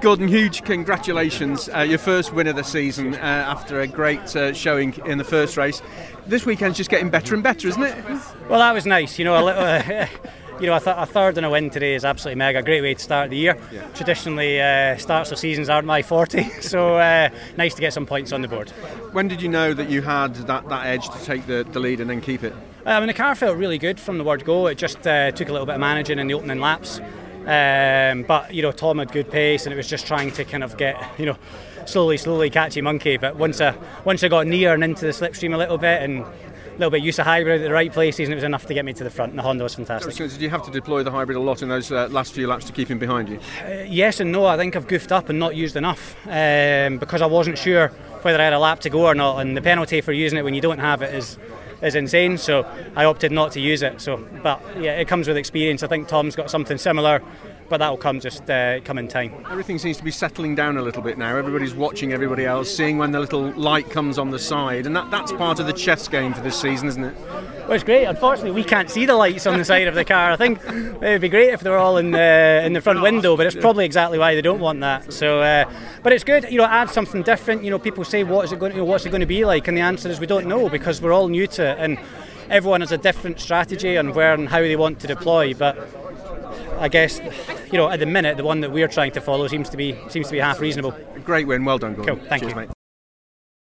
Gordon, huge congratulations. Uh, your first win of the season uh, after a great uh, showing in the first race. This weekend's just getting better and better, isn't it? Well, that was nice. You know, a little. Uh, you know, a, th- a, third and a win today is absolutely mega. Great way to start the year. Yeah. Traditionally, uh, starts of seasons aren't my forte, so uh, nice to get some points on the board. When did you know that you had that, that edge to take the, the lead and then keep it? Uh, I mean, the car felt really good from the word go. It just uh, took a little bit of managing in the opening laps. Um, but you know, Tom had good pace, and it was just trying to kind of get you know slowly, slowly catchy monkey. But once I once I got near and into the slipstream a little bit and a little bit use of hybrid at the right places, and it was enough to get me to the front. And the Honda was fantastic. So did you have to deploy the hybrid a lot in those uh, last few laps to keep him behind you? Uh, yes and no. I think I've goofed up and not used enough um, because I wasn't sure whether I had a lap to go or not. And the penalty for using it when you don't have it is is insane. So I opted not to use it. So, but yeah, it comes with experience. I think Tom's got something similar, but that'll come just uh, come in time. Everything seems to be settling down a little bit now. Everybody's watching everybody else, seeing when the little light comes on the side, and that, that's part of the chess game for this season, isn't it? Well, it's great. Unfortunately, we can't see the lights on the side of the car. I think it would be great if they were all in the in the front window, but it's probably exactly why they don't want that. So, uh, but it's good. You know, add something different. You know, people say, "What is it going? To, you know, what's it going to be like?" And the answer is, we don't know because we're all new to it, and everyone has a different strategy on where and how they want to deploy. But I guess you know at the minute the one that we're trying to follow seems to be seems to be half reasonable. Great win, well done, Gordon. Cool, thank Cheers, you. Mate.